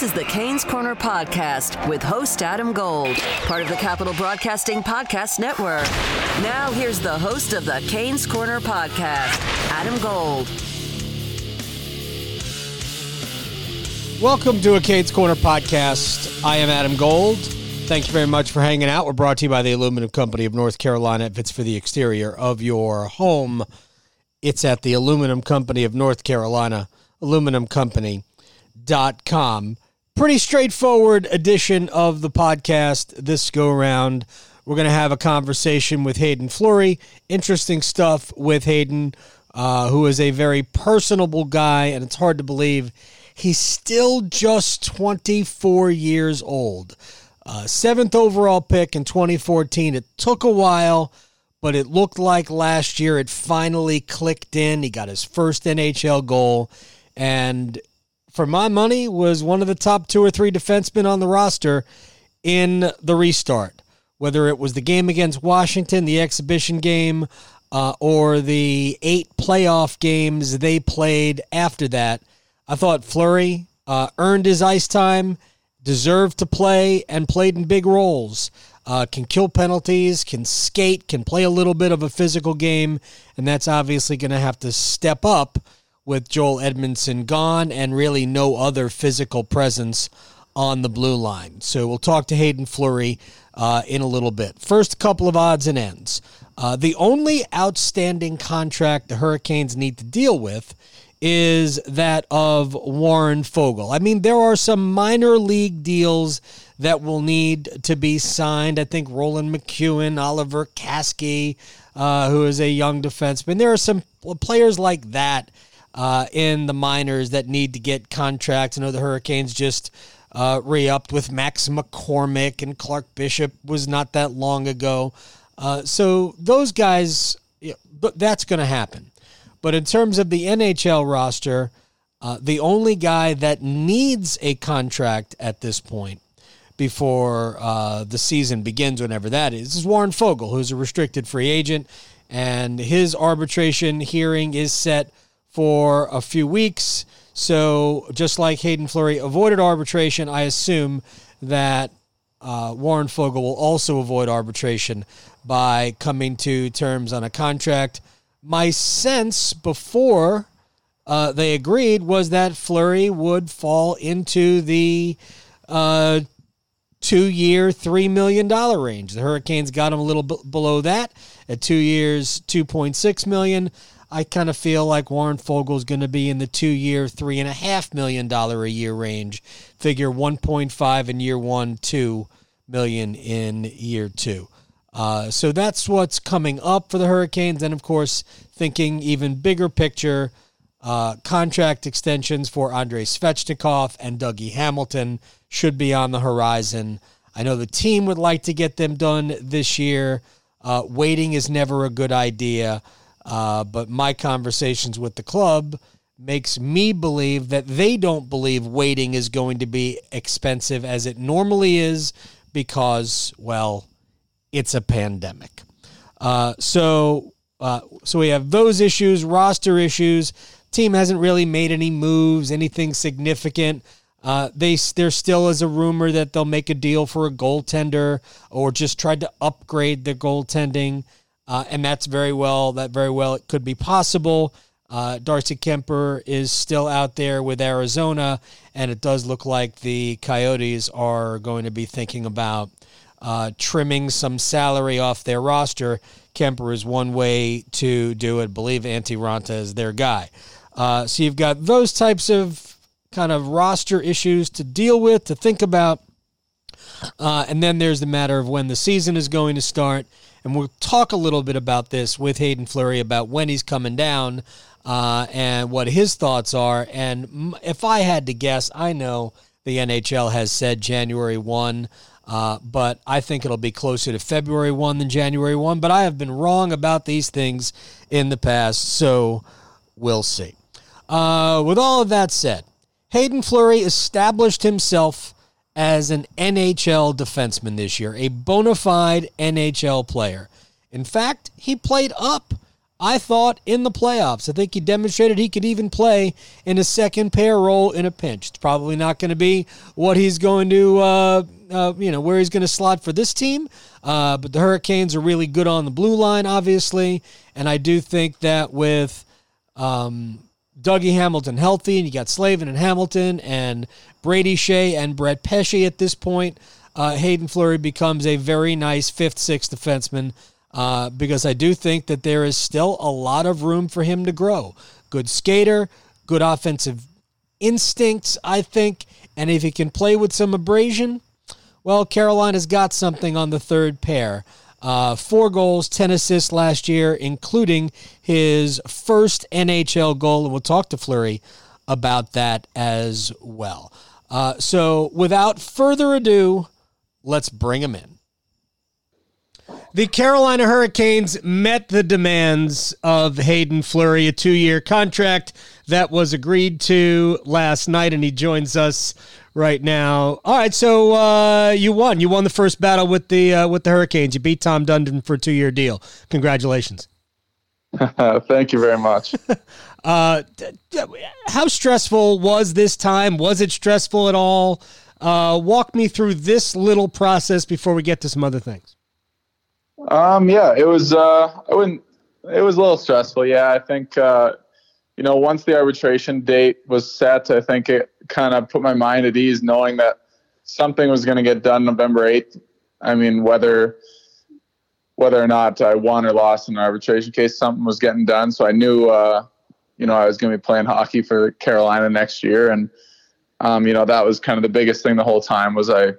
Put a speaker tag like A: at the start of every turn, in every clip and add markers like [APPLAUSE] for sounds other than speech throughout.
A: This is the Canes Corner Podcast with host Adam Gold, part of the Capital Broadcasting Podcast Network. Now, here's the host of the Canes Corner Podcast, Adam Gold.
B: Welcome to a Canes Corner podcast. I am Adam Gold. Thank you very much for hanging out. We're brought to you by the Aluminum Company of North Carolina. If it's for the exterior of your home, it's at the Aluminum Company of North Carolina, aluminumcompany.com. Pretty straightforward edition of the podcast this go around. We're going to have a conversation with Haydn Fleury. Interesting stuff with Haydn, uh, who is a very personable guy, and it's hard to believe He's still just 24 years old. Uh, seventh overall pick in 2014. It took a while, but it looked like last year it finally clicked in. He got his first NHL goal, and for my money, was one of the top two or three defensemen on the roster in the restart. Whether it was the game against Washington, the exhibition game, uh, or the eight playoff games they played after that, I thought Fleury uh, earned his ice time, deserved to play, and played in big roles. Uh, can kill penalties, can skate, can play a little bit of a physical game, and that's obviously going to have to step up with Joel Edmundson gone and really no other physical presence on the blue line. So we'll talk to Haydn Fleury uh, in a little bit. First, couple of odds and ends. Uh, the only outstanding contract the Hurricanes need to deal with is that of Warren Foegele. I mean, there are some minor league deals that will need to be signed. I think Roland McKeown, Oliver Kaski, uh, who is a young defenseman. There are some players like that uh, in the minors that need to get contracts. I know the Hurricanes just uh, re-upped with Max McCormick and Clark Bishop was not that long ago. Uh, so those guys, but that's going to happen. But in terms of the NHL roster, uh, the only guy that needs a contract at this point before uh, the season begins, whenever that is, is Warren Foegele, who's a restricted free agent. And his arbitration hearing is set for a few weeks. So, just like Haydn Fleury avoided arbitration, I assume that uh, Warren Foegele will also avoid arbitration by coming to terms on a contract my sense before uh, they agreed was that Fleury would fall into the uh, two year, $3 million range. The Hurricanes got him a little b- below that at two years, $2.6 million. I kind of feel like Warren Foegele is going to be in the two year, $3.5 million a year range. Figure 1.5 in year one, 2 million in year two. Uh, so that's what's coming up for the Hurricanes. And of course, thinking even bigger picture, uh, contract extensions for Andrei Svechnikov and Dougie Hamilton should be on the horizon. I know the team would like to get them done this year. Uh, waiting is never a good idea, uh, but my conversations with the club makes me believe that they don't believe waiting is going to be expensive as it normally is because, well, it's a pandemic. Uh, so uh, so we have those issues, roster issues. Team hasn't really made any moves, anything significant. Uh, they there still is a rumor that they'll make a deal for a goaltender or just tried to upgrade their goaltending, uh, and that's very well that very well it could be possible. Uh, Darcy Kuemper is still out there with Arizona, and it does look like the Coyotes are going to be thinking about uh, trimming some salary off their roster. Kuemper is one way to do it. I believe Antti Raanta is their guy. Uh, so you've got those types of kind of roster issues to deal with, to think about. Uh, and then there's the matter of when the season is going to start. And we'll talk a little bit about this with Haydn Fleury about when he's coming down uh, and what his thoughts are. And if I had to guess, I know the NHL has said January 1. Uh, but I think it'll be closer to February 1 than January 1. But I have been wrong about these things in the past, so we'll see. Uh, with all of that said, Haydn Fleury established himself as an NHL defenseman this year, a bona fide NHL player. In fact, he played up, I thought, in the playoffs. I think he demonstrated he could even play in a second pair role in a pinch. It's probably not going to be what he's going to, uh, uh, you know, where he's going to slot for this team. Uh, but the Hurricanes are really good on the blue line, obviously. And I do think that with um, Dougie Hamilton healthy, and you got Slavin and Hamilton and Brady Skjei and Brett Pesce at this point, uh, Haydn Fleury becomes a very nice fifth, sixth defenseman uh, because I do think that there is still a lot of room for him to grow. Good skater, good offensive instincts, I think. And if he can play with some abrasion, well, Carolina's got something on the third pair. Uh, four goals, 10 assists last year, including his first NHL goal. And we'll talk to Fleury about that as well. Uh, so without further ado, let's bring him in. The Carolina Hurricanes met the demands of Haydn Fleury, a two year contract that was agreed to last night, and he joins us right now. All right, so uh, you won. You won the first battle with the uh, with the Hurricanes. You beat Tom Dundon for a two year deal. Congratulations. [LAUGHS]
C: Thank you very much. [LAUGHS]
B: uh, how stressful was this time? Was it stressful at all? Uh, walk me through this little process before we get to some other things.
C: Um, yeah, it was. Uh, I wouldn't. It was a little stressful. Yeah, I think. Uh, you know, once the arbitration date was set, I think it kind of put my mind at ease, knowing that something was going to get done November eighth. I mean, whether whether or not I won or lost in an arbitration case, something was getting done. So I knew, uh, you know, I was going to be playing hockey for Carolina next year, and um, you know, that was kind of the biggest thing the whole time was I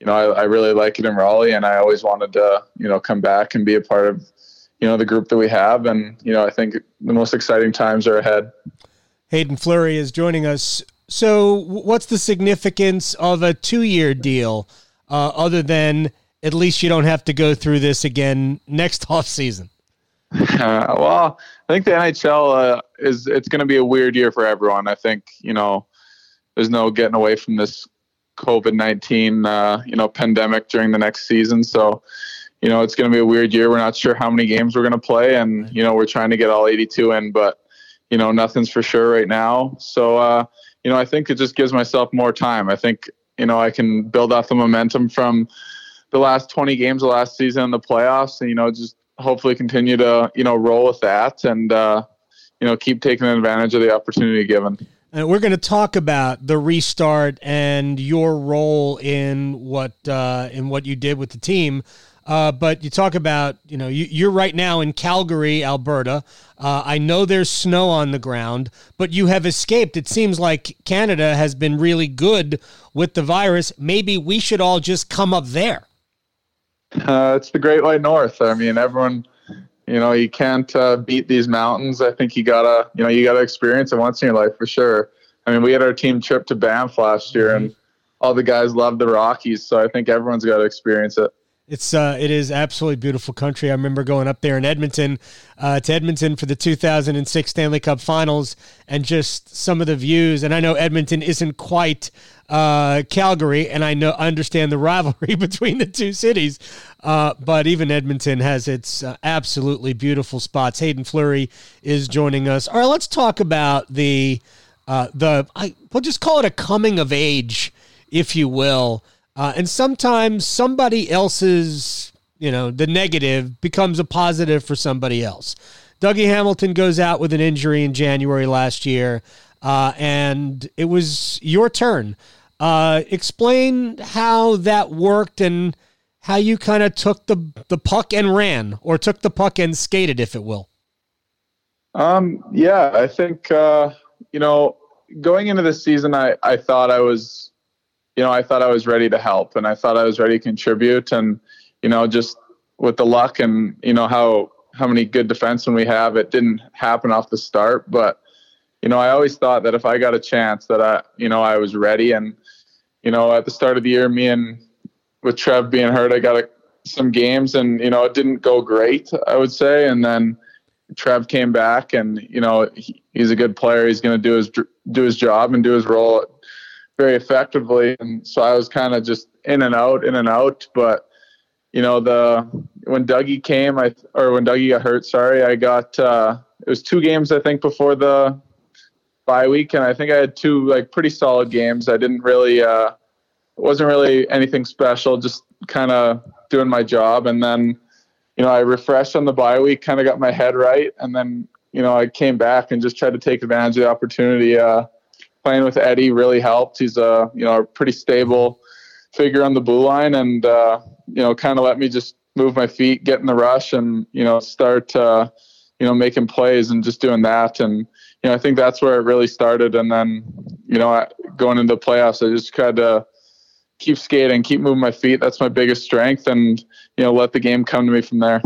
C: you know, I, I really like it in Raleigh, and I always wanted to, you know, come back and be a part of, you know, the group that we have. And you know, I think the most exciting times are ahead.
B: Haydn Fleury is joining us. So, what's the significance of a two-year deal, uh, other than at least you don't have to go through this again next [LAUGHS] off season?
C: Uh, [LAUGHS] well, I think the NHL uh, is it's going to be a weird year for everyone. I think you know, there's no getting away from this COVID nineteen uh, you know pandemic during the next season. So you know it's going to be a weird year. We're not sure how many games we're going to play, and you know we're trying to get all 82 in, but you know nothing's for sure right now. So uh, you know I think it just gives myself more time. I think you know I can build off the momentum from the last 20 games of last season in the playoffs, and you know just hopefully continue to you know roll with that and uh, you know keep taking advantage of the opportunity given.
B: And we're going to talk about the restart and your role in what uh, in what you did with the team. Uh, but you talk about, you know, you, are right now in Calgary, Alberta. Uh, I know there's snow on the ground, but you have escaped. It seems like Canada has been really good with the virus. Maybe we should all just come up there.
C: Uh, it's the Great White North. I mean, everyone you know you can't uh, beat these mountains i think you gotta you know you gotta experience it once in your life for sure i mean we had our team trip to banff last year and all the guys love the rockies so i think everyone's got to experience it
B: it's uh, it is absolutely beautiful country. I remember going up there in Edmonton, uh, to Edmonton for the 2006 Stanley Cup Finals, and just some of the views. And I know Edmonton isn't quite uh, Calgary, and I know understand the [LAUGHS] rivalry between the two cities. Uh, but even Edmonton has its uh, absolutely beautiful spots. Haydn Fleury is joining us. All right, let's talk about the uh, the I, we'll just call it a coming of age, if you will. Uh, and sometimes somebody else's, you know, the negative becomes a positive for somebody else. Dougie Hamilton goes out with an injury in January last year, uh, and it was your turn. Uh, explain how that worked and how you kind of took the the puck and ran, or took the puck and skated, if it will.
C: Um. Yeah, I think uh, you know going into the season, I I thought I was, you know, I thought I was ready to help, and I thought I was ready to contribute, and you know, just with the luck and you know how how many good defensemen we have, it didn't happen off the start, but you know, I always thought that if I got a chance, that I, you know, I was ready, and you know, at the start of the year, me and with Trev being hurt, I got a, some games and, you know, it didn't go great, I would say. And then Trev came back and, you know, he, he's a good player. He's going to do his, do his job and do his role very effectively. And so I was kind of just in and out, in and out. But, you know, the, when Dougie came, I, or when Dougie got hurt, sorry, I got, uh, it was two games, I think, before the bye week. And I think I had two like pretty solid games. I didn't really, uh, wasn't really anything special, just kind of doing my job. And then, you know, I refreshed on the bye week, kind of got my head right. And then, you know, I came back and just tried to take advantage of the opportunity. Uh, playing with Eddie really helped. He's a, you know, a pretty stable figure on the blue line and, uh, you know, kind of let me just move my feet, get in the rush and, you know, start, uh, you know, making plays and just doing that. And, you know, I think that's where it really started. And then, you know, going into the playoffs, I just tried to, keep skating, keep moving my feet. That's my biggest strength, and you know, let the game come to me from there.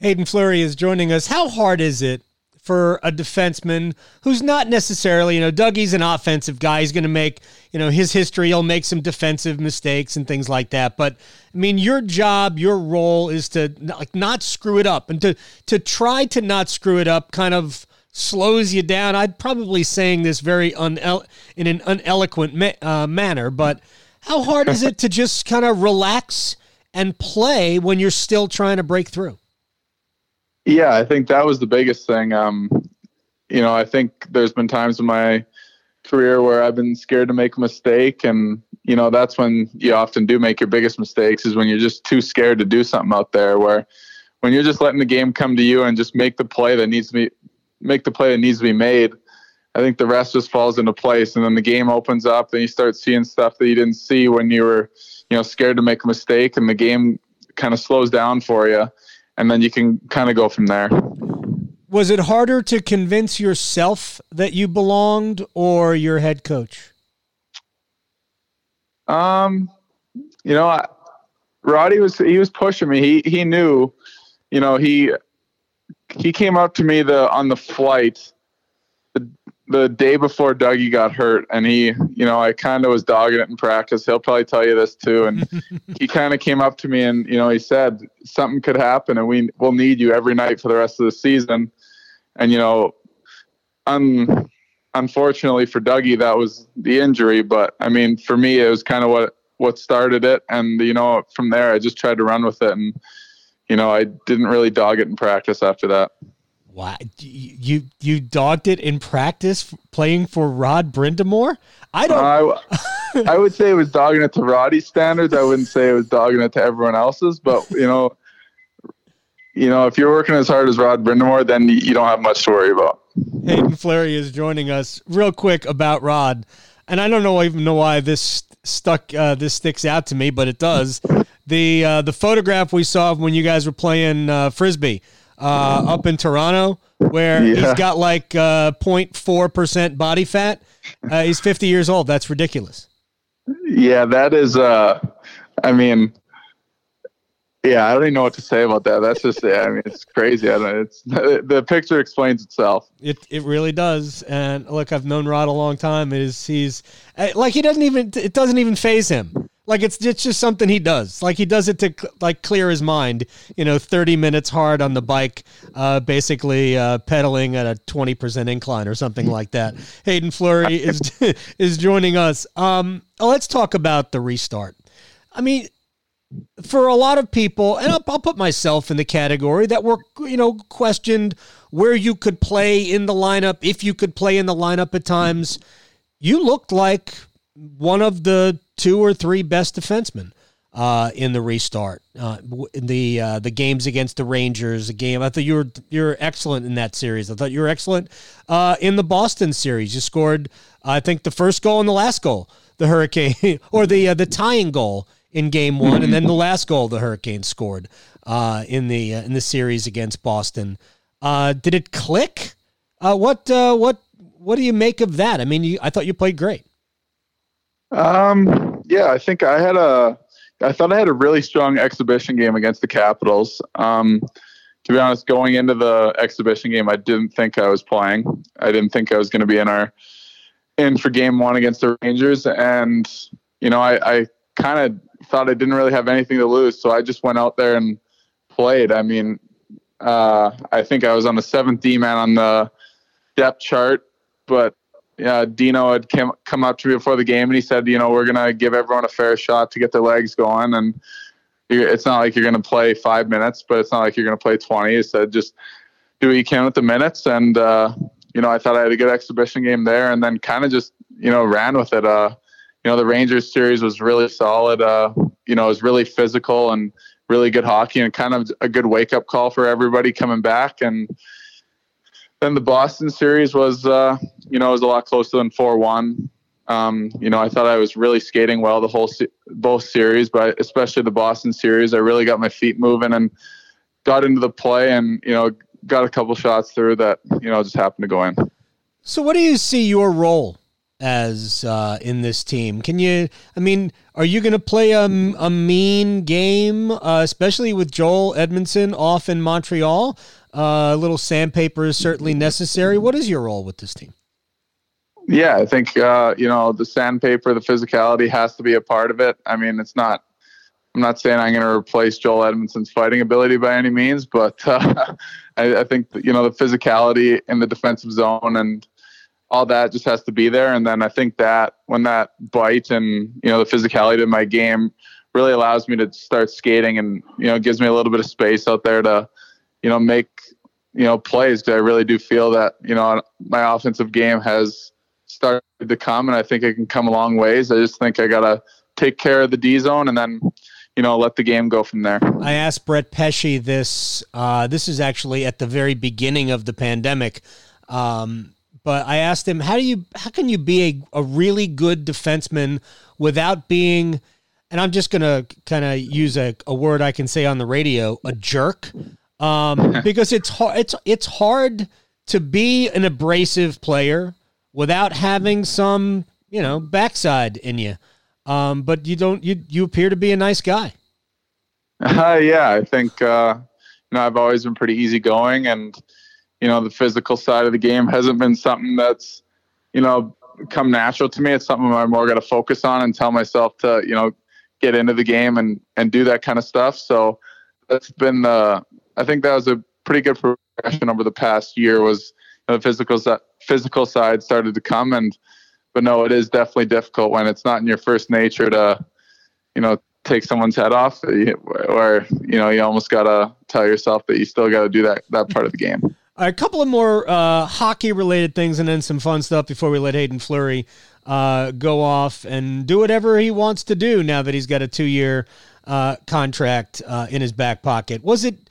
B: Haydn Fleury is joining us. How hard is it for a defenseman who's not necessarily, you know, Dougie's an offensive guy. He's going to make, you know, his history. He'll make some defensive mistakes and things like that. But I mean, your job, your role is to like not screw it up, and to to try to not screw it up. Kind of slows you down. I'd probably saying this very unel- in an uneloquent ma- uh, manner, but how hard is it to just kind of relax and play when you're still trying to break through?
C: Yeah, I think that was the biggest thing. Um, you know, I think there's been times in my career where I've been scared to make a mistake, and you know that's when you often do make your biggest mistakes. Is when you're just too scared to do something out there. Where when you're just letting the game come to you and just make the play that needs to be make the play that needs to be made I think the rest just falls into place, and then the game opens up, and you start seeing stuff that you didn't see when you were, you know, scared to make a mistake, and the game kind of slows down for you, and then you can kind of go from there.
B: Was it harder to convince yourself that you belonged, or your head coach?
C: Um, you know, I, Roddy was he was pushing me. He he knew, you know, he he came up to me the on the flight the day before Dougie got hurt, and he, you know, I kind of was dogging it in practice. He'll probably tell you this too. And [LAUGHS] he kind of came up to me and, you know, he said something could happen, and we will need you every night for the rest of the season. And you know, un, unfortunately for Dougie, that was the injury. But I mean, for me, it was kind of what what started it, and you know, from there, I just tried to run with it, and you know, I didn't really dog it in practice after that.
B: Wow, you you dogged it in practice playing for Rod Brind'Amour? I don't.
C: Uh, I, I would say it was dogging it to Roddy's standards. I wouldn't say it was dogging it to everyone else's. But you know, you know, if you're working as hard as Rod Brind'Amour, then you don't have much to worry about.
B: Haydn Fleury is joining us. Real quick about Rod, and I don't know even know why this stuck uh, this sticks out to me, but it does. The uh, the photograph we saw when you guys were playing uh, frisbee uh, up in Toronto where yeah. he's got like uh, 0.4% body fat. Uh, he's 50 years old. That's ridiculous.
C: Yeah, that is, uh, I mean, yeah, I don't even know what to say about that. That's just, yeah, I mean, it's crazy. I don't, it's [LAUGHS] the picture explains itself.
B: It it really does. And look, I've known Rod a long time. Is he's uh, like he doesn't even it doesn't even faze him. Like it's it's just something he does. Like he does it to like clear his mind. You know, thirty minutes hard on the bike, uh, basically uh, pedaling at a twenty percent incline or something like that. Haydn Fleury [LAUGHS] is [LAUGHS] is joining us. Um, let's talk about the restart. I mean, for a lot of people, and I'll, I'll put myself in the category that were you know questioned where you could play in the lineup if you could play in the lineup at times. You looked like one of the two or three best defensemen uh, in the restart. Uh, in the uh, the games against the Rangers, the game I thought you were you're excellent in that series. I thought you were excellent uh, in the Boston series. You scored, I think, the first goal and the last goal, the Hurricane, [LAUGHS] or the uh, the tying goal in Game One, and then the last goal the Hurricanes scored uh, in the in the series against Boston. did it click? what what what do you make of that? I mean, you, I thought you played great.
C: Um, yeah, I think I had a, I thought I had a really strong exhibition game against the Capitals. Um, to be honest, going into the exhibition game, I didn't think I was playing. I didn't think I was going to be in our in for game one against the Rangers, and you know, I, I kind of thought I didn't really have anything to lose, so I just went out there and played. I mean, uh, I think I was on the seventh D man on the depth chart, but yeah, Dino had came, come up to me before the game and he said, you know, we're gonna give everyone a fair shot to get their legs going, and it's not like you're gonna play five minutes, but it's not like you're gonna play twenty. He said, just do what you can with the minutes, and uh, you know, I thought I had a good exhibition game there, and then kind of just you know ran with it. Uh, you know, the Rangers series was really solid. Uh, you know, it was really physical and really good hockey, and kind of a good wake up call for everybody coming back. And then the Boston series was, uh, you know, was a lot closer than four one. Um, you know, I thought I was really skating well the whole se- both series, but especially the Boston series, I really got my feet moving and got into the play, and you know, got a couple shots through that you know just happened to go in.
B: So, what do you see your role as uh, in this team? Can you? I mean, are you going to play a, a mean game, uh, especially with Joel Edmundson off in Montreal? Uh, a little sandpaper is certainly necessary. What is your role with this team?
C: Yeah, I think uh, you know the sandpaper, the physicality has to be a part of it. I mean, it's not I'm not saying I'm going to replace Joel Edmundson's fighting ability by any means, but uh, [LAUGHS] I, I, think you know the physicality in the defensive zone and all that just has to be there. And then I think that when that bite and you know the physicality of my game really allows me to start skating and you know gives me a little bit of space out there to you know make you know plays because I really do feel that you know my offensive game has started to come and I think it can come a long ways. I just think I gotta take care of the D zone and then you know, let the game go from there.
B: I asked Brett Pesce this. Uh, this is actually at the very beginning of the pandemic. Um, but I asked him, how do you, how can you be a, a really good defenseman without being, and I'm just going to kind of use a, a word I can say on the radio, a jerk. Um, [LAUGHS] because it's hard, it's, it's hard to be an abrasive player without having some, you know, backside in you. Um, but you don't you you appear to be a nice guy.
C: Uh, [LAUGHS] yeah, I think uh, you know I've always been pretty easygoing, and you know the physical side of the game hasn't been something that's you know come natural to me. It's something I'm more got to focus on and tell myself to you know get into the game and and do that kind of stuff. So that's been the I think that was a pretty good progression over the past year. Was you know, the physical physical side started to come and but no, it is definitely difficult when it's not in your first nature to, you know, take someone's head off, or you know, you almost gotta tell yourself that you still got to do that that part of the game.
B: A couple of more uh, hockey related things, and then some fun stuff before we let Haydn Fleury uh, go off and do whatever he wants to do now that he's got a two year uh, contract uh, in his back pocket. Was it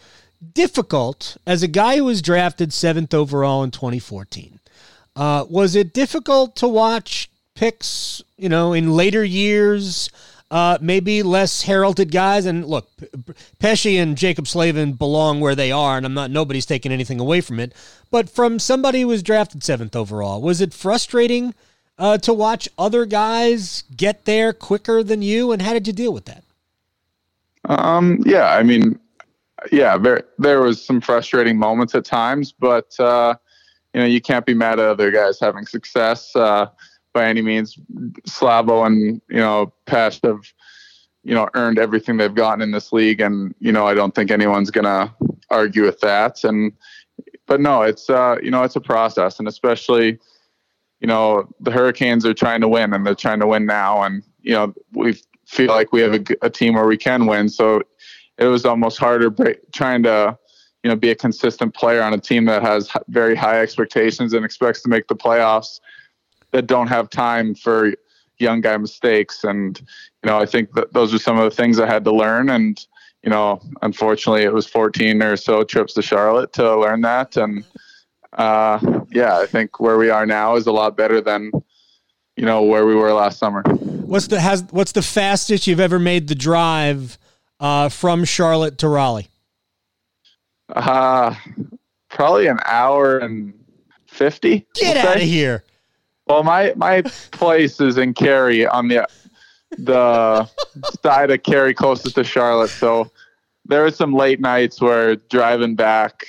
B: difficult as a guy who was drafted seventh overall in 2014? Uh, was it difficult to watch picks, you know, in later years? Uh, maybe less heralded guys. And look, Pesce and Jaccob Slavin belong where they are, and I'm not nobody's taking anything away from it. But from somebody who was drafted seventh overall, was it frustrating uh, to watch other guys get there quicker than you? And how did you deal with that?
C: Um, yeah, I mean, yeah, there there was some frustrating moments at times, but uh, you know, you can't be mad at other guys having success uh, by any means. Slavo and you know Pest have you know earned everything they've gotten in this league, and you know I don't think anyone's gonna argue with that. And but no, it's uh, you know it's a process, and especially you know the Hurricanes are trying to win, and they're trying to win now, and you know we feel like we have a, a team where we can win. So it was almost harder trying to you know be a consistent player on a team that has very high expectations and expects to make the playoffs that don't have time for young guy mistakes. And you know i think that those are some of the things i had to learn. And you know unfortunately it was 14 or so trips to charlotte to learn that. And uh, yeah i think where we are now is a lot better than you know where we were last summer.
B: What's the has what's the fastest you've ever made the drive uh, from charlotte to raleigh?
C: Uh, probably an hour and 50.
B: Get out of here.
C: Well, my, my place is in Cary on the, the side of Cary closest to Charlotte. So there were some late nights where driving back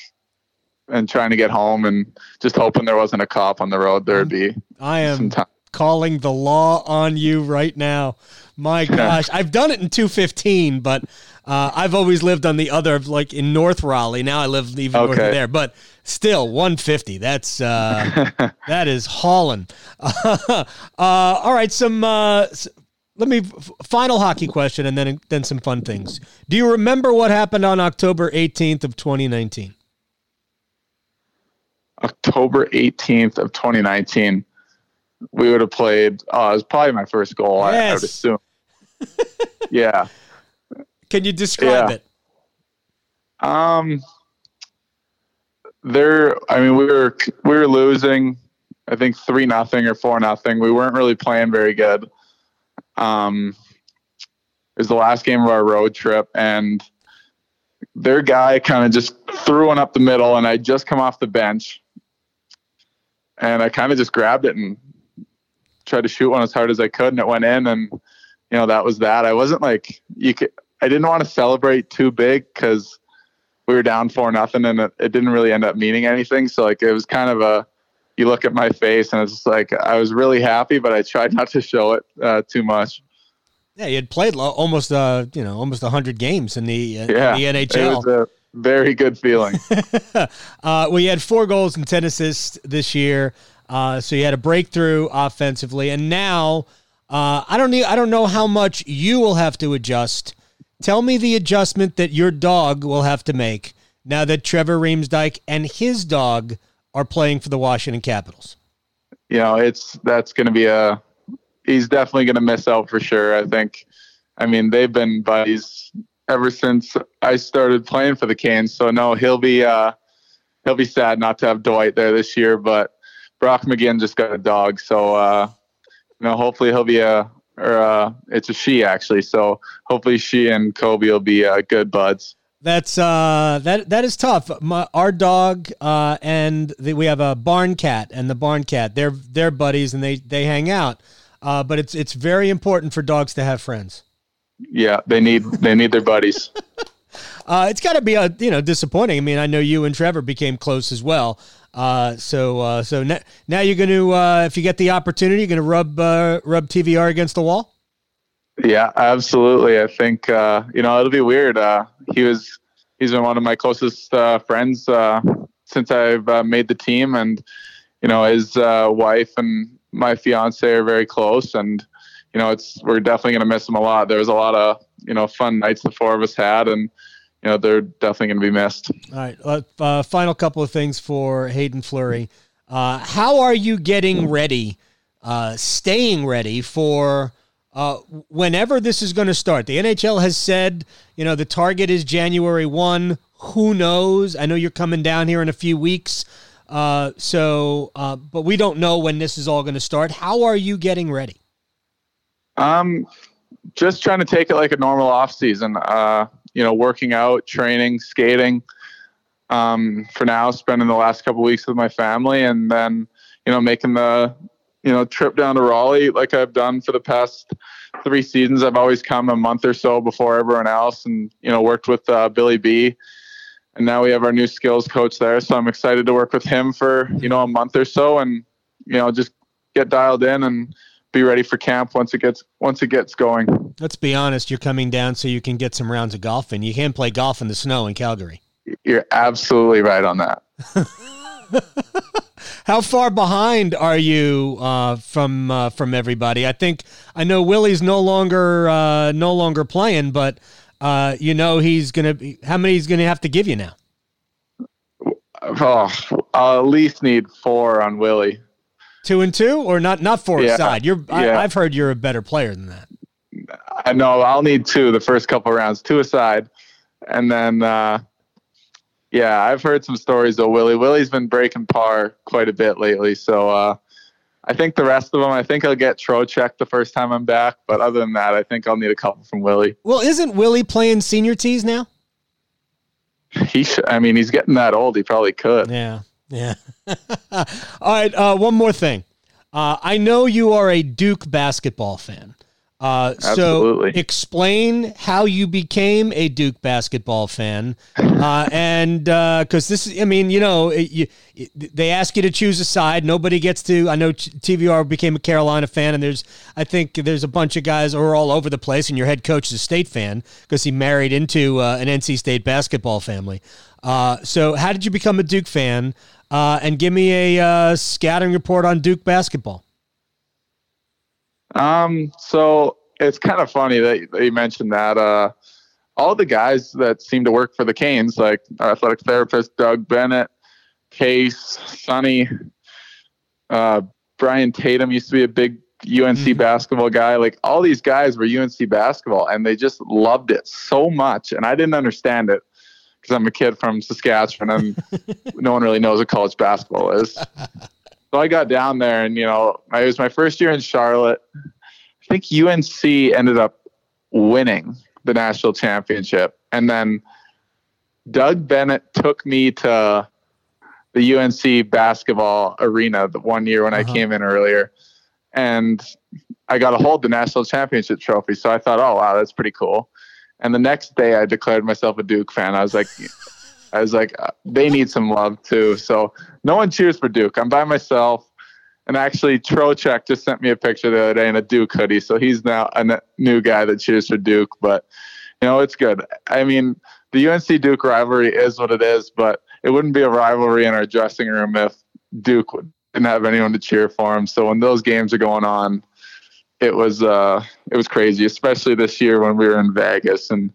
C: and trying to get home and just hoping there wasn't a cop on the road, there'd be
B: I am calling the law on you right now. My [LAUGHS] gosh, I've done it in 215, but uh, I've always lived on the other, like in North Raleigh. Now I live even north of there, but still 150. That's uh, [LAUGHS] that is hauling. [LAUGHS] uh, all right, some. Uh, let me final hockey question, and then then some fun things. Do you remember what happened on October 18th of 2019?
C: October 18th of 2019, we would have played. Oh, it was probably my first goal. I, I would assume. [LAUGHS] yeah.
B: Can you describe
C: Yeah.
B: it?
C: Um. There. I mean, we were we were losing. I think three nothing or four nothing. We weren't really playing very good. Um. It was the last game of our road trip, and their guy kind of just threw one up the middle, and I just come off the bench, and I kind of just grabbed it and tried to shoot one as hard as I could, and it went in, and you know that was that. I wasn't like you could. I didn't want to celebrate too big because we were down four nothing, and it, it didn't really end up meaning anything. So like it was kind of a. You look at my face, and it's like I was really happy, but I tried not to show it uh, too much.
B: Yeah, you had played almost uh, you know, almost 100 games in the uh,
C: Yeah,
B: in the
C: It was a very good feeling. [LAUGHS]
B: uh, well, you had four goals and 10 assists this year. Uh, so you had a breakthrough offensively, and now uh, I don't need, I don't know how much you will have to adjust. Tell me the adjustment that your dog will have to make now that Trevor Riemsdyk and his dog are playing for the Washington Capitals.
C: you know, it's that's going to be a. He's definitely going to miss out for sure. I think. I mean, they've been buddies ever since I started playing for the Canes. So no, he'll be uh, he'll be sad not to have Dwight there this year. But Brock McGinn just got a dog, so uh, you know, hopefully he'll be a or uh, it's a she actually. So hopefully she and Kobe will be uh, good buds.
B: That's uh that that is tough. My, our dog uh and the, we have a barn cat and the barn cat. They're they're buddies and they they hang out. Uh, but it's it's very important for dogs to have friends.
C: Yeah, they need they need their buddies. [LAUGHS]
B: Uh, it's got to be a you know disappointing. I mean, I know you and Trevor became close as well. Uh, so uh, so n- now you're going to uh, if you get the opportunity, you're going to rub uh, rub TVR against the wall.
C: Yeah, absolutely. I think uh, you know it'll be weird. Uh, he was he's been one of my closest friends since I've made the team, and you know his wife and my fiance are very close, and you know it's we're definitely gonna miss him a lot. There was a lot of you know fun nights the four of us had, and you know they're definitely gonna be missed.
B: All right. Uh, uh, final couple of things for Haydn Fleury. Uh, how are you getting ready, uh, staying ready for uh, whenever this is going to start? The NHL has said, you know, the target is January 1. Who knows? I know you're coming down here in a few weeks. Uh, so, uh, but we don't know when this is all going to start. How are you getting ready?
C: Um, just trying to take it like a normal off season. Uh, you know, working out, training, skating. Um, for now, spending the last couple weeks with my family, and then you know, making the you know trip down to Raleigh like I've done for the past three seasons. I've always come a month or so before everyone else, and you know, worked with uh, Billy B. And now we have our new skills coach there, so I'm excited to work with him for you know a month or so, and you know, just get dialed in and be ready for camp once it gets once it gets going.
B: Let's be honest. You're coming down so you can get some rounds of golf and You can't play golf in the snow in Calgary.
C: You're absolutely right on that. [LAUGHS]
B: How far behind are you uh, from uh, from everybody? I think I know Willie's no longer uh, no longer playing, but uh, you know he's gonna. Be, how many he's gonna have to give you now?
C: Oh, I'll at least need four on Willie.
B: Two and two, or not? Not four
C: Yeah,
B: aside. You're. I,
C: yeah.
B: I've heard you're a better player than that.
C: I know I'll need two the first couple rounds, two aside, and then uh, yeah, I've heard some stories of Willie. Willie's been breaking par quite a bit lately, so uh, I think the rest of them. I think I'll get Trocheck the first time I'm back, but other than that, I think I'll need a couple from Willie.
B: Well, isn't Willie playing senior tees now?
C: He, sh- I mean, he's getting that old. He probably could.
B: Yeah, yeah. [LAUGHS] All right. Uh, one more thing. Uh, I know you are a Duke basketball fan. Uh,
C: Absolutely.
B: So explain how you became a Duke basketball fan, uh, and because uh, this is, I mean, you know, it, you, it, they ask you to choose a side. Nobody gets to. I know TVR became a Carolina fan, and there's, I think there's a bunch of guys who are all over the place, and your head coach is a State fan because he married into uh, an NC State basketball family. Uh, so how did you become a Duke fan? Uh, and give me a scouting report on Duke basketball.
C: Um, so it's kind of funny that, that you mentioned that. Uh, all the guys that seem to work for the Canes, like our athletic therapist Doug Bennett, Case, Sonny, uh, Brian Tatum used to be a big UNC mm-hmm. basketball guy. Like all these guys were UNC basketball, and they just loved it so much, and I didn't understand it because I'm a kid from Saskatchewan, and [LAUGHS] no one really knows what college basketball is. [LAUGHS] So I got down there, and you know, it was my first year in Charlotte. I think UNC ended up winning the national championship, and then Doug Bennett took me to the UNC basketball arena the one year when uh-huh. I came in earlier, and I got to hold the national championship trophy. So I thought, oh wow, that's pretty cool. And the next day, I declared myself a Duke fan. I was like, I was like, uh, they need some love too. So no one cheers for Duke. I'm by myself. And actually, Trocheck just sent me a picture the other day in a Duke hoodie. So he's now a new guy that cheers for Duke. But, you know, it's good. I mean, the UNC Duke rivalry is what it is, but it wouldn't be a rivalry in our dressing room if Duke didn't have anyone to cheer for him. So when those games are going on, it was uh, it was crazy, especially this year when we were in Vegas and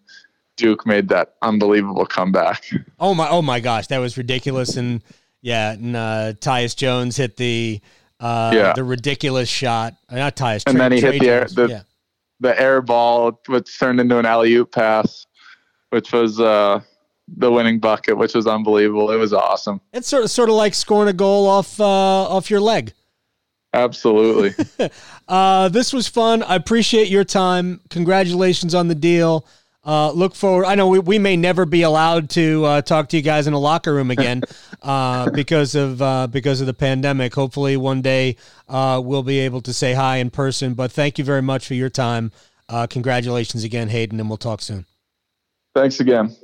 C: Duke made that unbelievable comeback. [LAUGHS]
B: Oh my! Oh my gosh, that was ridiculous! And yeah, and uh, Tyus Jones hit the uh, yeah. the ridiculous shot. Uh, not Tyus,
C: and Tre, then he Tre hit the air, the, yeah. the air ball, which turned into an alley oop pass, which was uh, the winning bucket, which was unbelievable. It was awesome.
B: It's sort of sort of like scoring a goal off uh, off your leg.
C: Absolutely. [LAUGHS]
B: uh, this was fun. I appreciate your time. Congratulations on the deal uh, look forward. I know we, we may never be allowed to uh, talk to you guys in a locker room again [LAUGHS] uh, because of uh, because of the pandemic. Hopefully, one day uh, we'll be able to say hi in person. But thank you very much for your time. Uh, congratulations again, Haydn, and we'll talk soon.
C: Thanks again.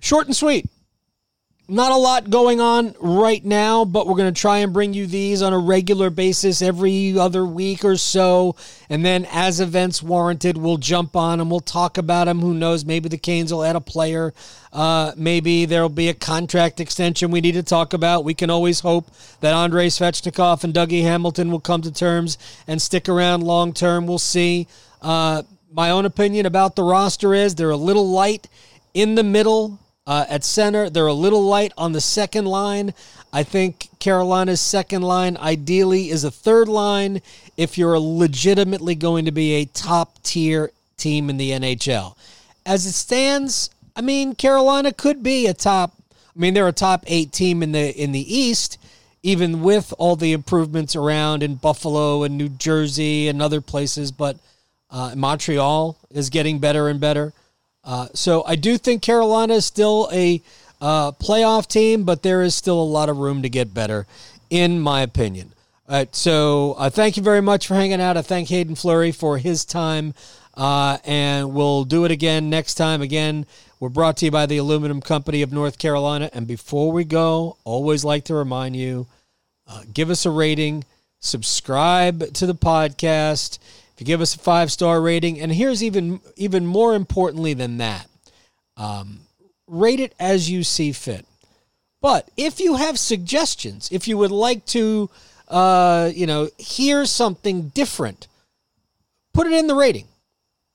B: Short and sweet. Not a lot going on right now, but we're going to try and bring you these on a regular basis every other week or so. And then, as events warranted, we'll jump on and we'll talk about them. Who knows? Maybe the Canes will add a player. Uh, maybe there'll be a contract extension we need to talk about. We can always hope that Andrei Svechnikov and Dougie Hamilton will come to terms and stick around long term. We'll see. Uh, my own opinion about the roster is they're a little light in the middle uh, at center. They're a little light on the second line. I think Carolina's second line ideally is a third line if you're legitimately going to be a top tier team in the NHL. As it stands, I mean Carolina could be a top I mean they're a top 8 team in the in the East even with all the improvements around in Buffalo and New Jersey and other places but uh, Montreal is getting better and better. Uh, so I do think Carolina is still a uh, playoff team, but there is still a lot of room to get better, in my opinion. All right, so uh, thank you very much for hanging out. I thank Haydn Fleury for his time, uh, and we'll do it again next time. Again, we're brought to you by the Aluminum Company of North Carolina. And before we go, always like to remind you uh, give us a rating, subscribe to the podcast. If you give us a five star rating, and here's even even more importantly than that, um, rate it as you see fit. But if you have suggestions, if you would like to, uh, you know, hear something different, put it in the rating.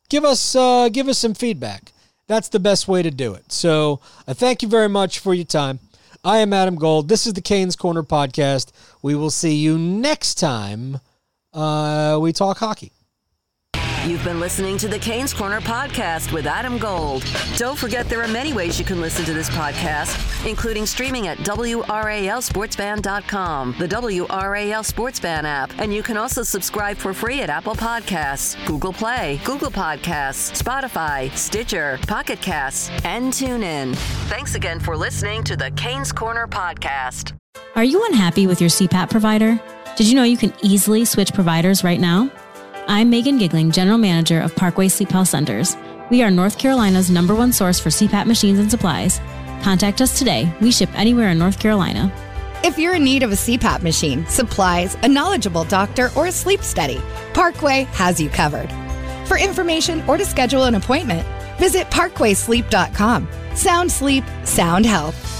B: Give us uh, give us some feedback. That's the best way to do it. So uh, thank you very much for your time. I am Adam Gold. This is the Canes Corner podcast. We will see you next time uh, we talk hockey.
A: You've been listening to the Canes Corner podcast with Adam Gold. Don't forget there are many ways you can listen to this podcast, including streaming at WRALSportsFan.com, the WRAL Sportsfan app, and you can also subscribe for free at Apple Podcasts, Google Play, Google Podcasts, Spotify, Stitcher, Pocket Casts, and TuneIn. Thanks again for listening to the Canes Corner podcast.
D: Are you unhappy with your CPAP provider? Did you know you can easily switch providers right now? I'm Megan Gigling, General Manager of Parkway Sleep Health Centers. We are North Carolina's number one source for CPAP machines and supplies. Contact us today. We ship anywhere in North Carolina.
E: If you're in need of a CPAP machine, supplies, a knowledgeable doctor, or a sleep study, Parkway has you covered. For information or to schedule an appointment, visit parkwaysleep.com. Sound sleep, sound health.